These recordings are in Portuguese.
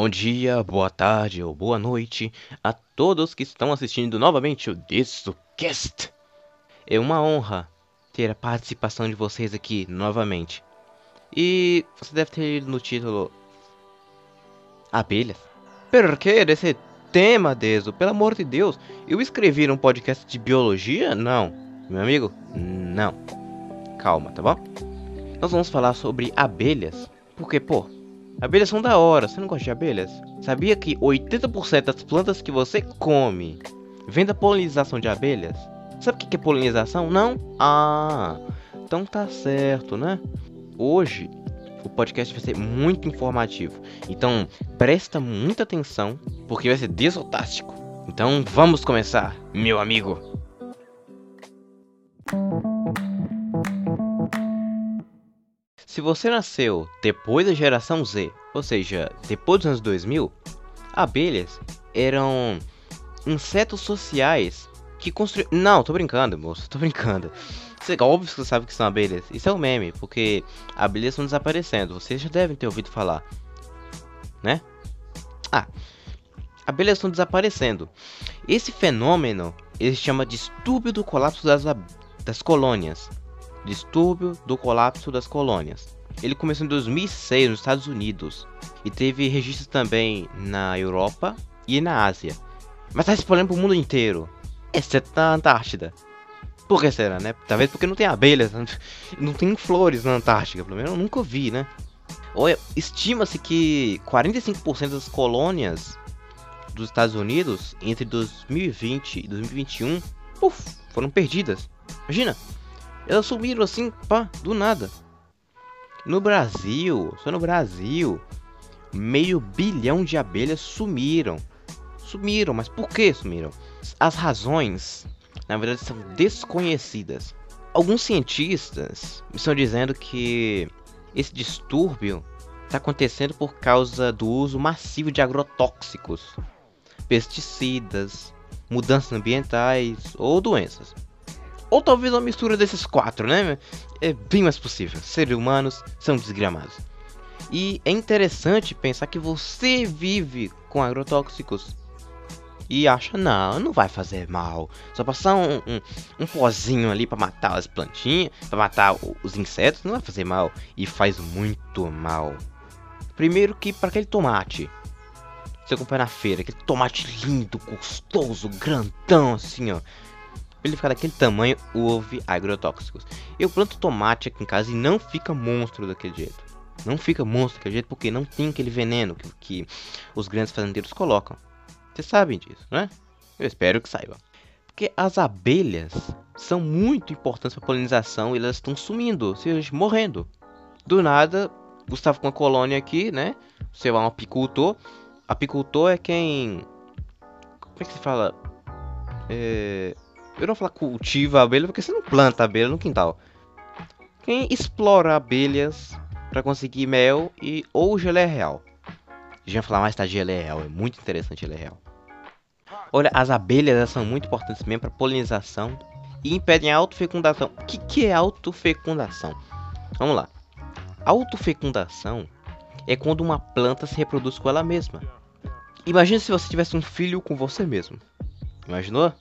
Bom dia, boa tarde ou boa noite a todos que estão assistindo novamente o DessoCast. É uma honra ter a participação de vocês aqui novamente. E você deve ter lido no título Abelhas. Por que desse tema, Deso? Pelo amor de Deus, eu escrevi um podcast de biologia? Não. Meu amigo, não. Calma, tá bom? Nós vamos falar sobre abelhas. Porque, pô, abelhas são da hora. Você não gosta de abelhas? Sabia que 80% das plantas que você come vem da polinização de abelhas? Sabe o que é polinização? Não? Ah, então tá certo, né? Hoje o podcast vai ser muito informativo. Então presta muita atenção, porque vai ser desotástico. Então vamos começar, meu amigo. Se você nasceu depois da geração Z, ou seja, depois dos anos 2000, abelhas eram insetos sociais que construíam. Não, tô brincando, moço, tô brincando. Você, óbvio que você sabe que são abelhas. Isso é um meme, porque abelhas estão desaparecendo. Vocês já devem ter ouvido falar. Né? Ah, abelhas estão desaparecendo. Esse fenômeno ele se chama distúrbio do colapso das, das colônias. Distúrbio do colapso das colônias. Ele começou em 2006 nos Estados Unidos e teve registros também na Europa e na Ásia. Mas está se espalhando para o mundo inteiro, exceto na Antártida. Por que será, né? Talvez porque não tem abelhas, não tem flores na Antártica, pelo menos eu nunca vi, né? Estima-se que 45% das colônias dos Estados Unidos entre 2020 e 2021 uf, foram perdidas. Imagina, elas sumiram assim, pá, do nada. No Brasil, só no Brasil, meio bilhão de abelhas sumiram. Sumiram, mas por que sumiram? As razões na verdade são desconhecidas. Alguns cientistas estão dizendo que esse distúrbio está acontecendo por causa do uso massivo de agrotóxicos, pesticidas, mudanças ambientais ou doenças. Ou talvez uma mistura desses quatro, né? É bem mais possível. Seres humanos são desgramados. E é interessante pensar que você vive com agrotóxicos e acha, não, não vai fazer mal. Só passar um, um, um pozinho ali para matar as plantinhas, para matar os insetos, não vai fazer mal. E faz muito mal. Primeiro que para aquele tomate. Você compra na feira, aquele tomate lindo, gostoso, grandão assim, ó. Ele ficar daquele tamanho, houve agrotóxicos. Eu planto tomate aqui em casa e não fica monstro daquele jeito. Não fica monstro daquele jeito porque não tem aquele veneno que, que os grandes fazendeiros colocam. Vocês sabem disso, né? Eu espero que saibam. Porque as abelhas são muito importantes para polinização e elas estão sumindo, ou seja, morrendo. Do nada, Gustavo com a colônia aqui, né? Você vai um apicultor. Apicultor é quem. Como é que se fala? É... Eu não vou falar cultiva abelha porque você não planta abelha no quintal. Quem explora abelhas para conseguir mel e ou geleia real. A gente vai falar mais de geleia real, é muito interessante geleia real. Olha, as abelhas são muito importantes mesmo para polinização e impedem a autofecundação. O que, que é autofecundação? Vamos lá. Autofecundação é quando uma planta se reproduz com ela mesma. Imagina se você tivesse um filho com você mesmo. Imaginou?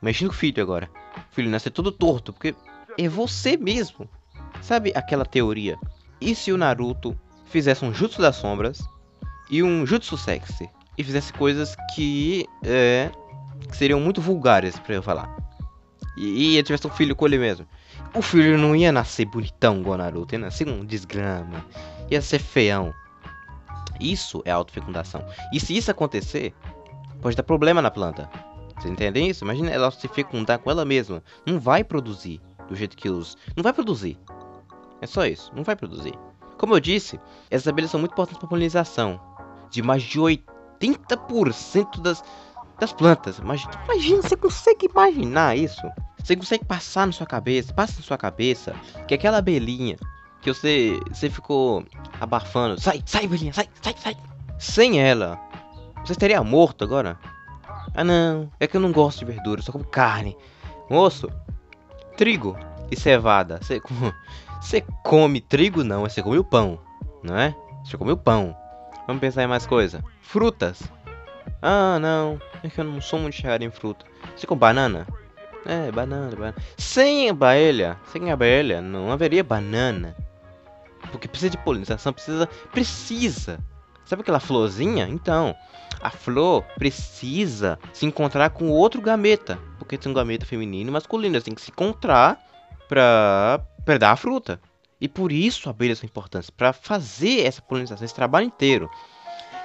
Imagina o filho agora. O filho nascer todo torto, porque é você mesmo. Sabe aquela teoria? E se o Naruto fizesse um Jutsu das Sombras e um Jutsu Sexy? e fizesse coisas que, é, que seriam muito vulgares para eu falar. E, e tivesse um filho com ele mesmo. O filho não ia nascer bonitão igual Naruto, ia nascer um desgrama, ia ser feião. Isso é autofecundação. E se isso acontecer, pode dar problema na planta. Vocês entendem isso? Imagina ela se fecundar com ela mesma. Não vai produzir do jeito que os. Não vai produzir. É só isso. Não vai produzir. Como eu disse, essas abelhas são muito importantes para polinização. De mais de 80 80% das, das plantas. Imagina, imagina, você consegue imaginar isso? Você consegue passar na sua cabeça, passa na sua cabeça que aquela abelhinha que você, você ficou abafando, sai, sai, abelhinha, sai, sai, sai. Sem ela, você estaria morto agora? Ah não, é que eu não gosto de verdura, só como carne. Moço, trigo e cevada, você, come trigo não, você come o pão, não é? Você come o pão. Vamos pensar em mais coisa. Frutas. Ah, não. É que eu não sou muito chegado em fruta. Você com banana? É, banana, banana. Sem abelha, sem abelha, não haveria banana. Porque precisa de polinização, precisa. Precisa! Sabe aquela florzinha? Então, a flor precisa se encontrar com outro gameta. Porque tem um gameta feminino e masculino. Eles têm que se encontrar pra dar a fruta. E por isso abelhas são importantes. Para fazer essa polinização, esse trabalho inteiro.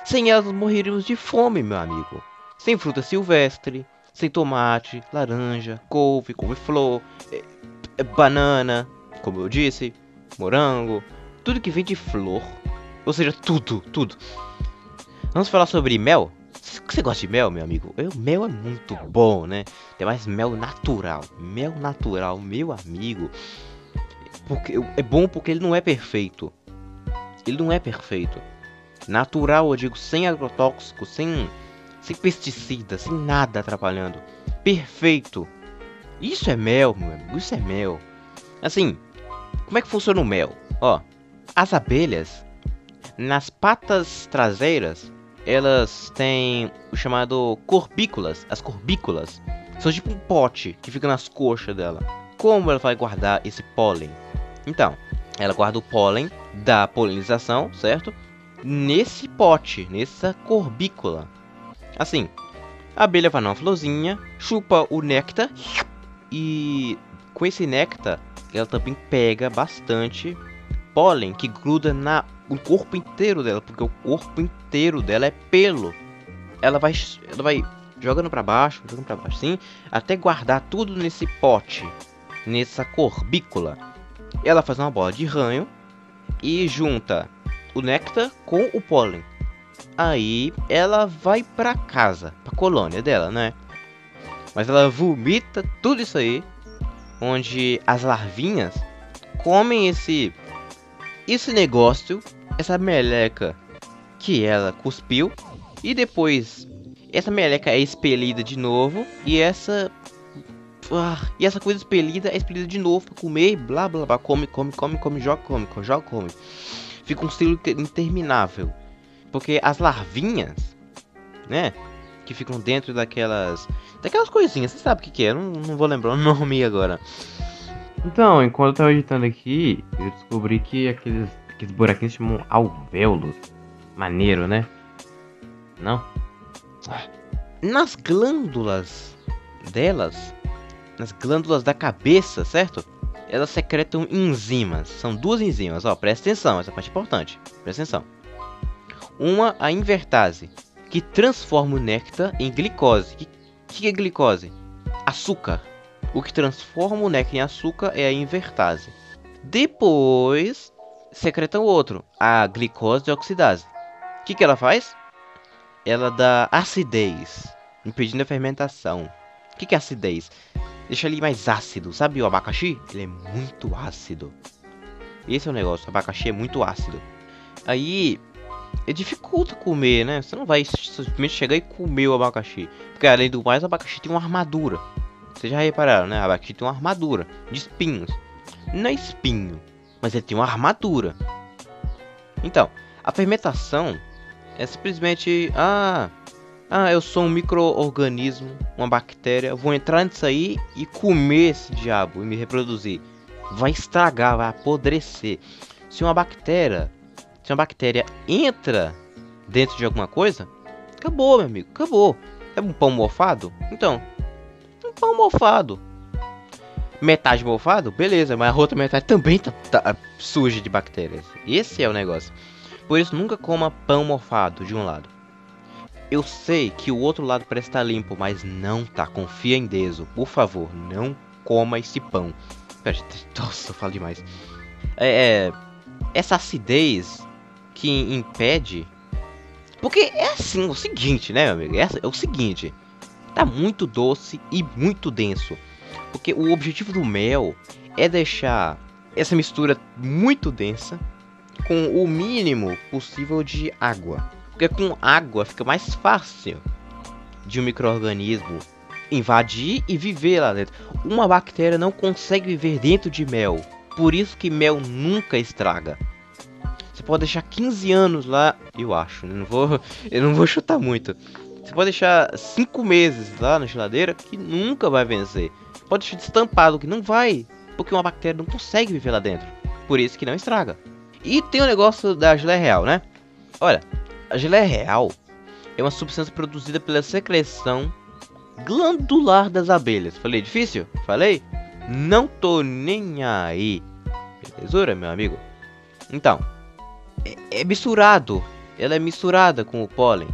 Sem elas morreríamos de fome, meu amigo. Sem fruta silvestre, sem tomate, laranja, couve, couve-flor, é, é, banana, como eu disse, morango, tudo que vem de flor. Ou seja, tudo, tudo. Vamos falar sobre mel? Você gosta de mel, meu amigo? Eu, mel é muito bom, né? Tem mais mel natural. Mel natural, meu amigo. Porque, é bom porque ele não é perfeito. Ele não é perfeito. Natural, eu digo, sem agrotóxico, sem, sem pesticida, sem nada atrapalhando. Perfeito. Isso é mel, meu amigo. Isso é mel. Assim, como é que funciona o mel? Ó, as abelhas, nas patas traseiras, elas têm o chamado corbículas. As corbículas são tipo um pote que fica nas coxas dela. Como ela vai guardar esse pólen? Então, ela guarda o pólen da polinização, certo? Nesse pote, nessa corbícula. Assim, a abelha vai numa florzinha, chupa o néctar e com esse néctar ela também pega bastante pólen que gruda na o corpo inteiro dela, porque o corpo inteiro dela é pelo. Ela vai ela vai jogando para baixo, jogando para baixo, sim, até guardar tudo nesse pote, nessa corbícula. Ela faz uma bola de ranho e junta o néctar com o pólen. Aí ela vai para casa, para colônia dela, né? Mas ela vomita tudo isso aí, onde as larvinhas comem esse esse negócio, essa meleca que ela cuspiu e depois essa meleca é expelida de novo e essa ah, e essa coisa expelida é expelida de novo pra comer, blá blá blá, come, come, come, come, joga, come, joga, come. Fica um ciclo interminável. Porque as larvinhas, né? Que ficam dentro daquelas. Daquelas coisinhas, você sabe o que, que é? Não, não vou lembrar o nome agora. Então, enquanto eu tava editando aqui, eu descobri que aqueles, aqueles buraquinhos chamam alvéolos. Maneiro, né? Não? Nas glândulas delas, nas glândulas da cabeça, certo? Elas secretam enzimas. São duas enzimas, ó, presta atenção, essa parte é importante. Presta atenção. Uma, a invertase, que transforma o néctar em glicose. O que, que é glicose? Açúcar. O que transforma o néctar em açúcar é a invertase. Depois, secreta o outro, a glicose de oxidase. O que, que ela faz? Ela dá acidez, impedindo a fermentação. O que, que é acidez? deixa ele mais ácido. Sabe o abacaxi? Ele é muito ácido. Esse é o negócio, o abacaxi é muito ácido. Aí, é dificulta comer, né? Você não vai simplesmente chegar e comer o abacaxi. Porque além do mais, o abacaxi tem uma armadura. Vocês já repararam, né? Abacaxi tem uma armadura de espinhos. Não é espinho, mas ele tem uma armadura. Então, a fermentação é simplesmente... Ah, ah, eu sou um microorganismo, uma bactéria, vou entrar nisso aí e comer esse diabo e me reproduzir. Vai estragar, vai apodrecer. Se uma bactéria, se uma bactéria entra dentro de alguma coisa, acabou, meu amigo, acabou. É um pão mofado? Então, um pão mofado. Metade mofado? Beleza, mas a outra metade também tá, tá suja de bactérias. Esse é o negócio. Por isso, nunca coma pão mofado de um lado. Eu sei que o outro lado parece estar limpo, mas não tá. Confia em Deso. Por favor, não coma esse pão. Pera, nossa, eu falo demais. É, é, essa acidez que impede. Porque é assim, o seguinte, né, meu amigo? É, é o seguinte. Tá muito doce e muito denso. Porque o objetivo do mel é deixar essa mistura muito densa com o mínimo possível de água. Porque com água fica mais fácil de um microorganismo invadir e viver lá dentro. Uma bactéria não consegue viver dentro de mel. Por isso que mel nunca estraga. Você pode deixar 15 anos lá, eu acho, né? não vou, eu não vou chutar muito. Você pode deixar 5 meses lá na geladeira que nunca vai vencer. Pode deixar estampado que não vai, porque uma bactéria não consegue viver lá dentro. Por isso que não estraga. E tem o negócio da geleia real, né? Olha, a geleia real é uma substância produzida pela secreção glandular das abelhas. Falei difícil? Falei? Não tô nem aí. Belezura, meu amigo? Então, é, é misturado. Ela é misturada com o pólen.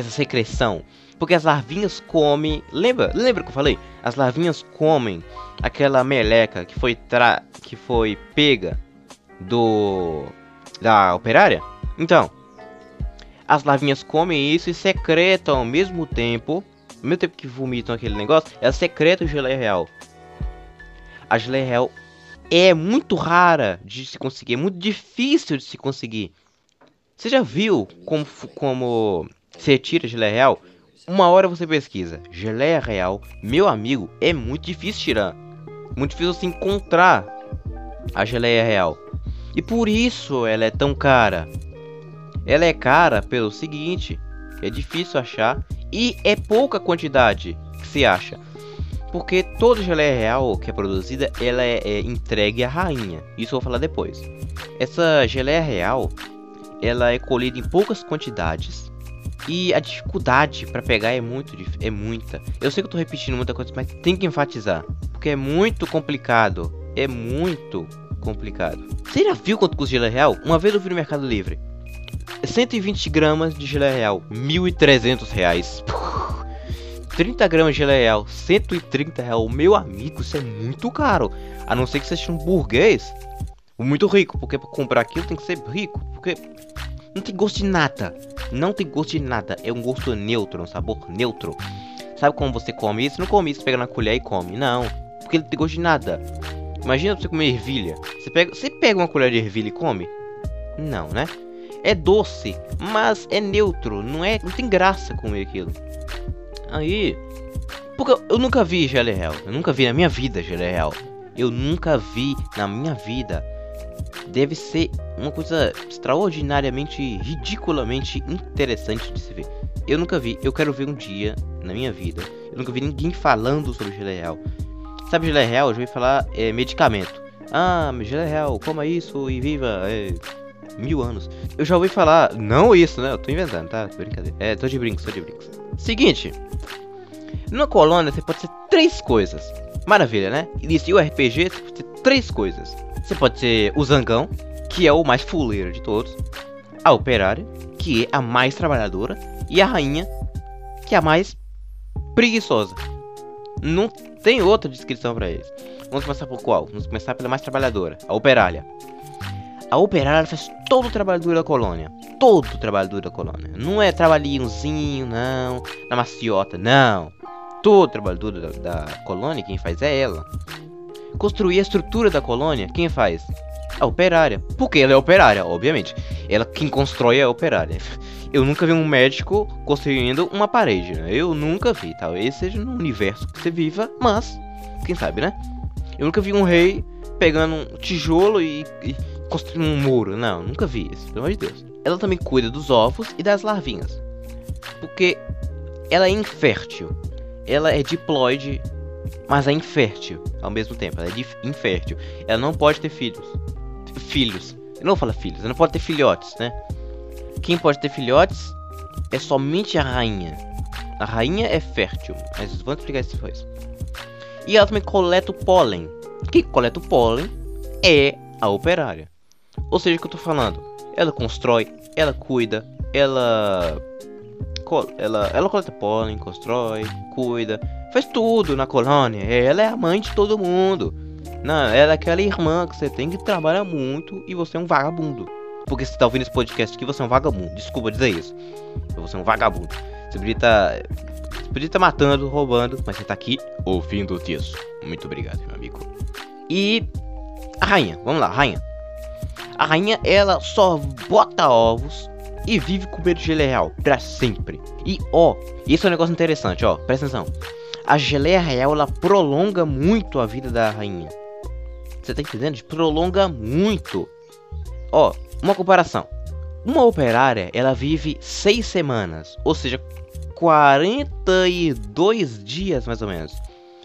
Essa secreção. Porque as larvinhas comem. Lembra? Lembra que eu falei? As larvinhas comem aquela meleca que foi tra... que foi pega do da operária. Então, as larvinhas comem isso e secretam ao mesmo tempo, ao mesmo tempo que vomitam aquele negócio, elas secretam geleia real. A geleia real é muito rara de se conseguir, é muito difícil de se conseguir. Você já viu como, como se retira geleia real? Uma hora você pesquisa. Geleia real, meu amigo, é muito difícil tirar. Muito difícil se encontrar a geleia real. E por isso ela é tão cara. Ela é cara pelo seguinte: é difícil achar e é pouca quantidade que se acha. Porque toda geleia real que é produzida, ela é, é entregue à rainha. Isso eu vou falar depois. Essa geleia real, ela é colhida em poucas quantidades e a dificuldade para pegar é muito é muita. Eu sei que eu tô repetindo muita coisa, mas tem que enfatizar, porque é muito complicado. É muito complicado. Você já viu quanto custa geleia real? Uma vez eu vi no Mercado Livre. 120 gramas de geleia real, 1.300 reais. 30 gramas de geleia real, 130 reais. Meu amigo, isso é muito caro. A não ser que seja um burguês muito rico, porque para comprar aquilo tem que ser rico, porque não tem gosto de nada. Não tem gosto de nada. É um gosto neutro, um sabor neutro. Sabe como você come isso? Não come isso, pega na colher e come. Não. Porque ele não tem gosto de nada. Imagina você comer ervilha. Você pega, você pega uma colher de ervilha e come? Não, né? É doce, mas é neutro. Não é, não tem graça comer aquilo. Aí, porque eu nunca vi geleia real. Eu nunca vi na minha vida geleia real. Eu nunca vi na minha vida deve ser uma coisa extraordinariamente, ridiculamente interessante de se ver. Eu nunca vi, eu quero ver um dia na minha vida. Eu nunca vi ninguém falando sobre geleia real. Sabe geleia real? Eu já ouvi falar é, medicamento. Ah, geleia real, coma isso e viva é, mil anos. Eu já ouvi falar, não isso, né? Eu tô inventando, tá? Brincadeira. É, tô de brincos, tô de brincos. Seguinte, numa colônia você pode ser três coisas. Maravilha, né? Inicia o RPG, você pode ser três coisas. Você pode ser o Zangão, que é o mais fuleiro de todos, a Operária, que é a mais trabalhadora, e a Rainha, que é a mais preguiçosa. Não tem outra descrição para eles. Vamos começar por qual? Vamos começar pela mais trabalhadora, a Operária. A Operária faz todo o trabalho duro da colônia. Todo o trabalho duro da colônia. Não é trabalhinhozinho, não. Na maciota, não. Todo o trabalho duro da, da colônia, quem faz é ela construir a estrutura da colônia, quem faz? A operária. Porque ela é operária, obviamente. Ela quem constrói é a operária. Eu nunca vi um médico construindo uma parede, né? Eu nunca vi. Talvez seja no universo que você viva, mas quem sabe, né? Eu nunca vi um rei pegando um tijolo e, e construindo um muro. Não, nunca vi isso, pelo amor de Deus. Ela também cuida dos ovos e das larvinhas. Porque ela é infértil. Ela é diploide mas é infértil ao mesmo tempo. Ela é infértil. Ela não pode ter filhos. Filhos. Eu não vou falar filhos, ela não pode ter filhotes, né? Quem pode ter filhotes é somente a rainha. A rainha é fértil, mas vamos explicar isso depois. E ela também coleta o pólen. Quem coleta o pólen é a operária. Ou seja, o que eu tô falando? Ela constrói, ela cuida, ela ela, ela coleta pólen, constrói, cuida, faz tudo na colônia. Ela é a mãe de todo mundo. Não, ela é aquela irmã que você tem que trabalhar muito e você é um vagabundo. Porque você tá ouvindo esse podcast aqui, você é um vagabundo. Desculpa dizer isso. Você é um vagabundo. Você podia. Tá, você podia tá matando, roubando, mas você tá aqui ouvindo isso. Muito obrigado, meu amigo. E. A rainha, vamos lá, rainha. A rainha, ela só bota ovos e vive comendo geleia real pra sempre. E ó, isso é um negócio interessante, ó, presta atenção. A geleia real ela prolonga muito a vida da rainha. Você tá entendendo? Prolonga muito. Ó, uma comparação. Uma operária, ela vive 6 semanas, ou seja, 42 dias mais ou menos.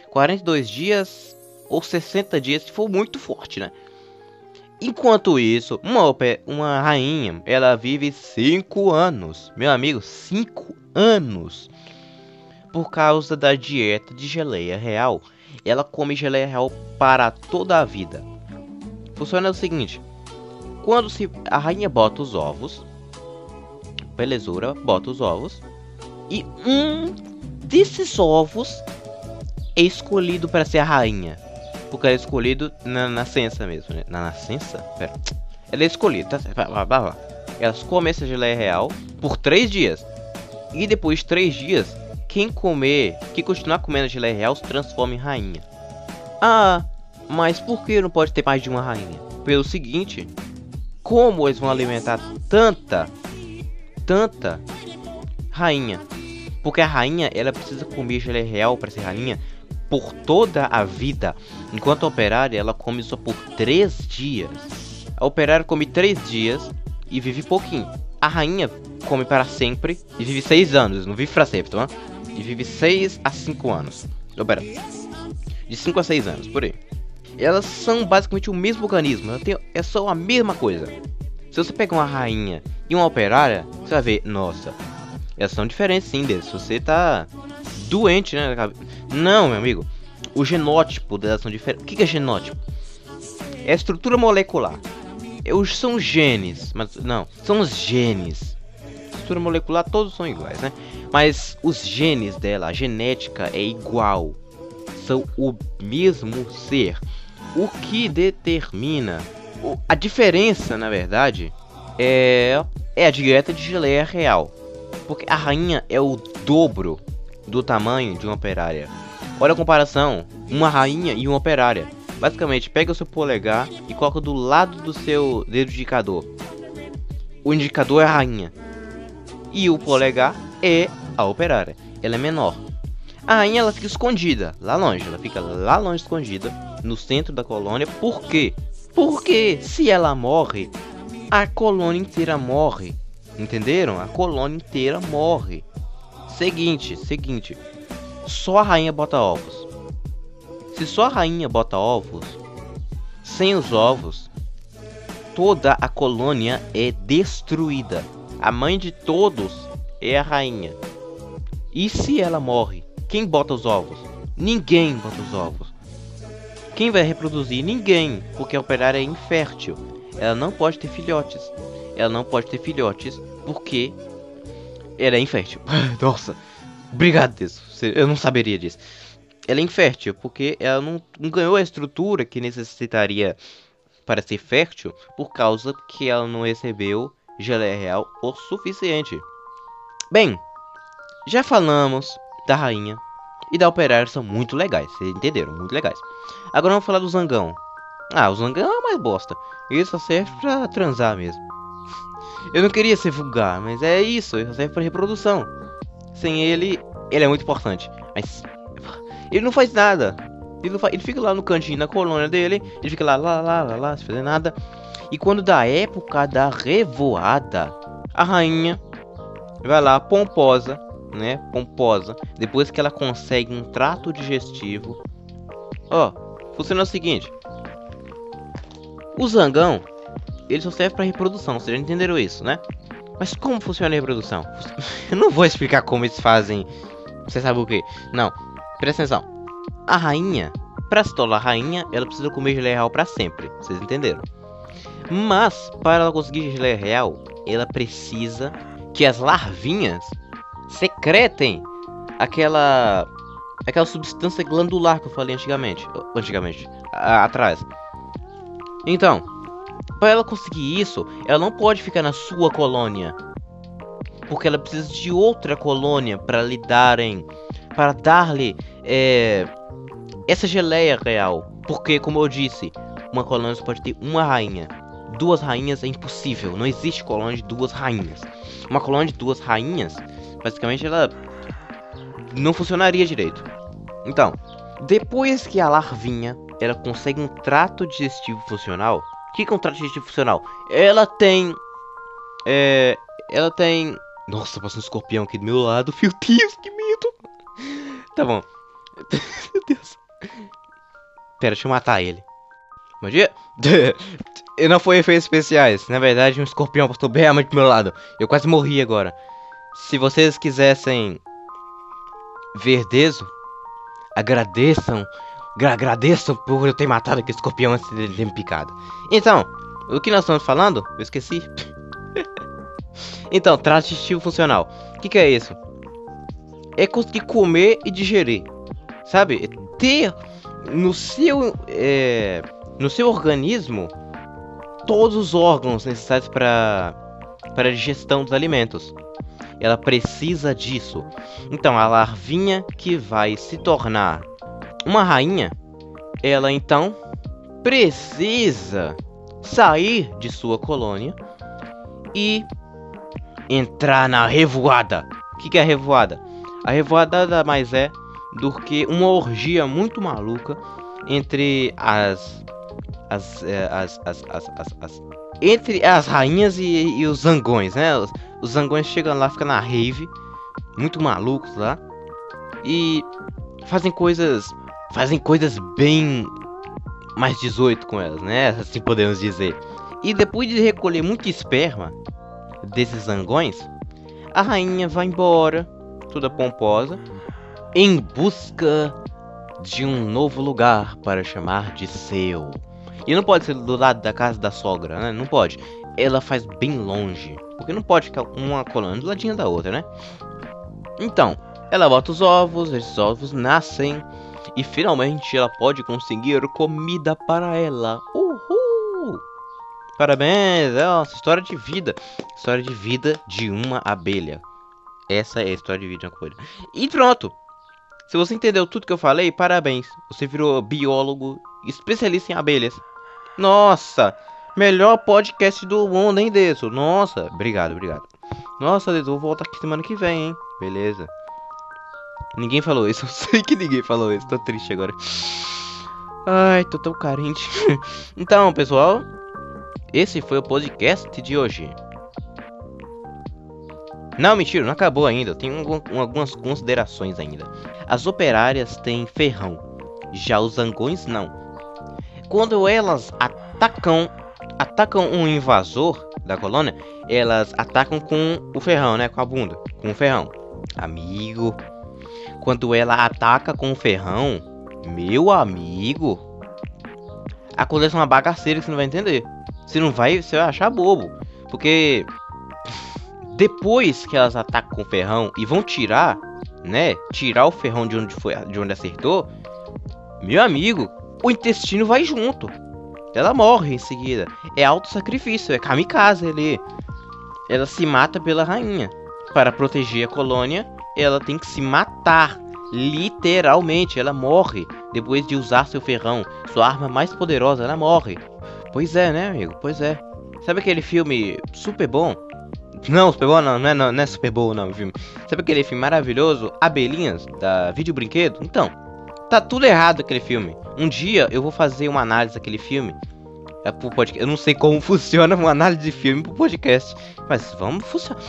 42 dias ou 60 dias, se for muito forte, né? Enquanto isso, uma, uma rainha, ela vive 5 anos. Meu amigo, 5 anos. Por causa da dieta de geleia real. Ela come geleia real para toda a vida. Funciona o seguinte: quando se a rainha bota os ovos, belezura, bota os ovos, e um desses ovos é escolhido para ser a rainha. Porque é escolhido na nascença mesmo, né? Na nascença? Pera. Ela é escolhida, tá? Blá, blá, blá. Elas comem essa geleia real por três dias. E depois de três dias, quem comer, quem continuar comendo a geleia real, se transforma em rainha. Ah, mas por que não pode ter mais de uma rainha? Pelo seguinte, como eles vão alimentar tanta, tanta rainha? Porque a rainha, ela precisa comer geleia real para ser rainha por toda a vida. Enquanto a operária, ela come só por 3 dias. A operária come 3 dias e vive pouquinho. A rainha come para sempre e vive 6 anos. Não vive para sempre, tá? E vive 6 a 5 anos. Opera. De 5 a 6 anos, por aí elas são basicamente o mesmo organismo, é só a mesma coisa. Se você pegar uma rainha e uma operária, você vai ver, nossa, elas são diferentes sim deles. Você tá doente, né? Não, meu amigo. O genótipo delas são diferentes. O que é genótipo? É a estrutura molecular. São genes, mas não, são os genes. Estrutura molecular todos são iguais, né? Mas os genes dela, a genética é igual. São o mesmo ser. O que determina a diferença, na verdade, é, é a dieta de geleia real. Porque a rainha é o dobro do tamanho de uma operária. Olha a comparação: uma rainha e uma operária. Basicamente, pega o seu polegar e coloca do lado do seu dedo indicador. O indicador é a rainha. E o polegar é a operária. Ela é menor. A rainha ela fica escondida, lá longe. Ela fica lá longe escondida no centro da colônia. Por quê? Porque se ela morre, a colônia inteira morre. Entenderam? A colônia inteira morre. Seguinte, seguinte. Só a rainha bota ovos. Se só a rainha bota ovos, sem os ovos, toda a colônia é destruída. A mãe de todos é a rainha. E se ela morre, quem bota os ovos? Ninguém bota os ovos. Quem vai reproduzir? Ninguém, porque a operária é infértil. Ela não pode ter filhotes. Ela não pode ter filhotes porque ela é infértil. Nossa, obrigado disso. Eu não saberia disso. Ela é infértil porque ela não, não ganhou a estrutura que necessitaria para ser fértil por causa que ela não recebeu geleia real o suficiente. Bem, já falamos da rainha, e da Operária são muito legais, vocês entenderam? Muito legais. Agora vamos falar do Zangão. Ah, o Zangão é mais bosta. Ele só serve pra transar mesmo. Eu não queria ser vulgar, mas é isso, só serve pra reprodução. Sem ele, ele é muito importante. Mas ele não faz nada. Ele, faz, ele fica lá no cantinho da colônia dele, ele fica lá, lá, lá, lá, lá, sem fazer nada. E quando da época da revoada, a rainha vai lá, pomposa, né, pomposa, depois que ela consegue um trato digestivo. Ó, funciona o seguinte: o zangão, ele só serve para reprodução, vocês já entenderam isso, né? Mas como funciona a reprodução? Eu não vou explicar como eles fazem. Você sabe o que? Não. Presta atenção. A rainha, para se tornar rainha, ela precisa comer geleia real para sempre. Vocês entenderam? Mas para ela conseguir geleia real, ela precisa que as larvinhas secretem aquela aquela substância glandular que eu falei antigamente, antigamente, atrás. Então, para ela conseguir isso, ela não pode ficar na sua colônia, porque ela precisa de outra colônia para lhe darem, para dar-lhe é, essa geleia real. Porque, como eu disse, uma colônia só pode ter uma rainha. Duas rainhas é impossível. Não existe colônia de duas rainhas. Uma colônia de duas rainhas basicamente ela não funcionaria direito. Então, depois que a larvinha ela consegue um trato digestivo funcional, que, que é funcional? Ela tem. É. Ela tem. Nossa, passou um escorpião aqui do meu lado. Meu Deus, que medo! Tá bom. meu Deus. Pera, deixa eu matar ele. Bom dia. E não foi efeitos especiais. Na verdade, um escorpião passou bem do meu lado. Eu quase morri agora. Se vocês quisessem ver Deso, agradeçam. Agradeçam por eu ter matado aquele escorpião antes de ter me picado. Então, o que nós estamos falando? Eu esqueci. então, trato digestivo funcional. O que, que é isso? É conseguir comer e digerir. Sabe? É ter no seu. É, no seu organismo todos os órgãos necessários para para digestão dos alimentos. Ela precisa disso. Então, a larvinha que vai se tornar uma rainha, ela então precisa sair de sua colônia e entrar na revoada. O que, que é a revoada? A revoada nada mais é do que uma orgia muito maluca entre as as, é, as, as, as, as, as, entre as rainhas e, e, os zangões, né? Os, os zangões chegam lá, ficam na rave, muito malucos lá, e fazem coisas, fazem coisas bem mais 18 com elas, né? Assim podemos dizer. E depois de recolher muito esperma desses zangões, a rainha vai embora, toda pomposa, em busca de um novo lugar para chamar de seu. E não pode ser do lado da casa da sogra, né? Não pode. Ela faz bem longe. Porque não pode ficar uma colando do ladinho da outra, né? Então, ela bota os ovos, esses ovos nascem. E finalmente ela pode conseguir comida para ela. Uhul! Parabéns! Nossa, história de vida. História de vida de uma abelha. Essa é a história de vida de uma coisa. E pronto! Se você entendeu tudo que eu falei, parabéns. Você virou biólogo especialista em abelhas. Nossa, melhor podcast do mundo, hein, Deso? Nossa, obrigado, obrigado. Nossa, Deso, vou voltar aqui semana que vem, hein? Beleza. Ninguém falou isso, eu sei que ninguém falou isso, tô triste agora. Ai, tô tão carente. então, pessoal, esse foi o podcast de hoje. Não, mentira, não acabou ainda. Tem algumas considerações ainda. As operárias têm ferrão, já os zangões não. Quando elas atacam, atacam um invasor da colônia, elas atacam com o ferrão, né? Com a bunda, com o ferrão. Amigo, quando ela ataca com o ferrão, meu amigo, acontece uma bagaceira que você não vai entender. Você não vai, você vai achar bobo, porque depois que elas atacam com o ferrão e vão tirar, né? Tirar o ferrão de onde foi, de onde acertou, meu amigo, o intestino vai junto. Ela morre em seguida. É auto-sacrifício, é kamikaze ali. Ela se mata pela rainha. Para proteger a colônia, ela tem que se matar. Literalmente, ela morre. Depois de usar seu ferrão, sua arma mais poderosa, ela morre. Pois é, né, amigo? Pois é. Sabe aquele filme super bom? Não, super bom não, não é, não, não é super bom não, filme. Sabe aquele filme maravilhoso, Abelhinhas, da Vídeo Brinquedo? Então, Tá tudo errado aquele filme. Um dia eu vou fazer uma análise daquele filme. É. Eu não sei como funciona uma análise de filme pro podcast. Mas vamos funcionar.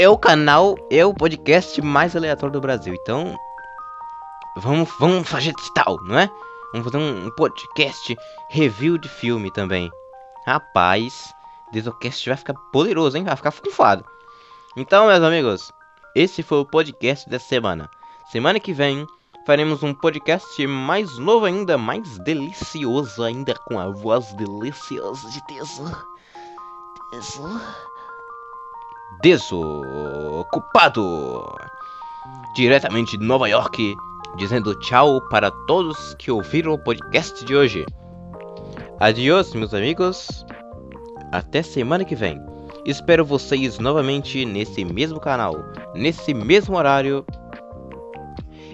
É o canal, é o podcast mais aleatório do Brasil. Então. Vamos, vamos fazer tal, não é? Vamos fazer um podcast review de filme também. Rapaz, Desocast vai ficar poderoso, hein? Vai ficar fufado. Então, meus amigos, esse foi o podcast dessa semana. Semana que vem faremos um podcast mais novo ainda, mais delicioso ainda, com a voz deliciosa de Teso. Teso. Desocupado. Diretamente de Nova York, dizendo tchau para todos que ouviram o podcast de hoje. Adiós, meus amigos. Até semana que vem. Espero vocês novamente nesse mesmo canal, nesse mesmo horário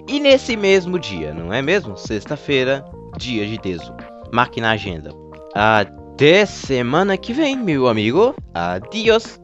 e nesse mesmo dia, não é mesmo? Sexta-feira, dia de Deso. Marque na agenda. Até semana que vem, meu amigo. Adiós.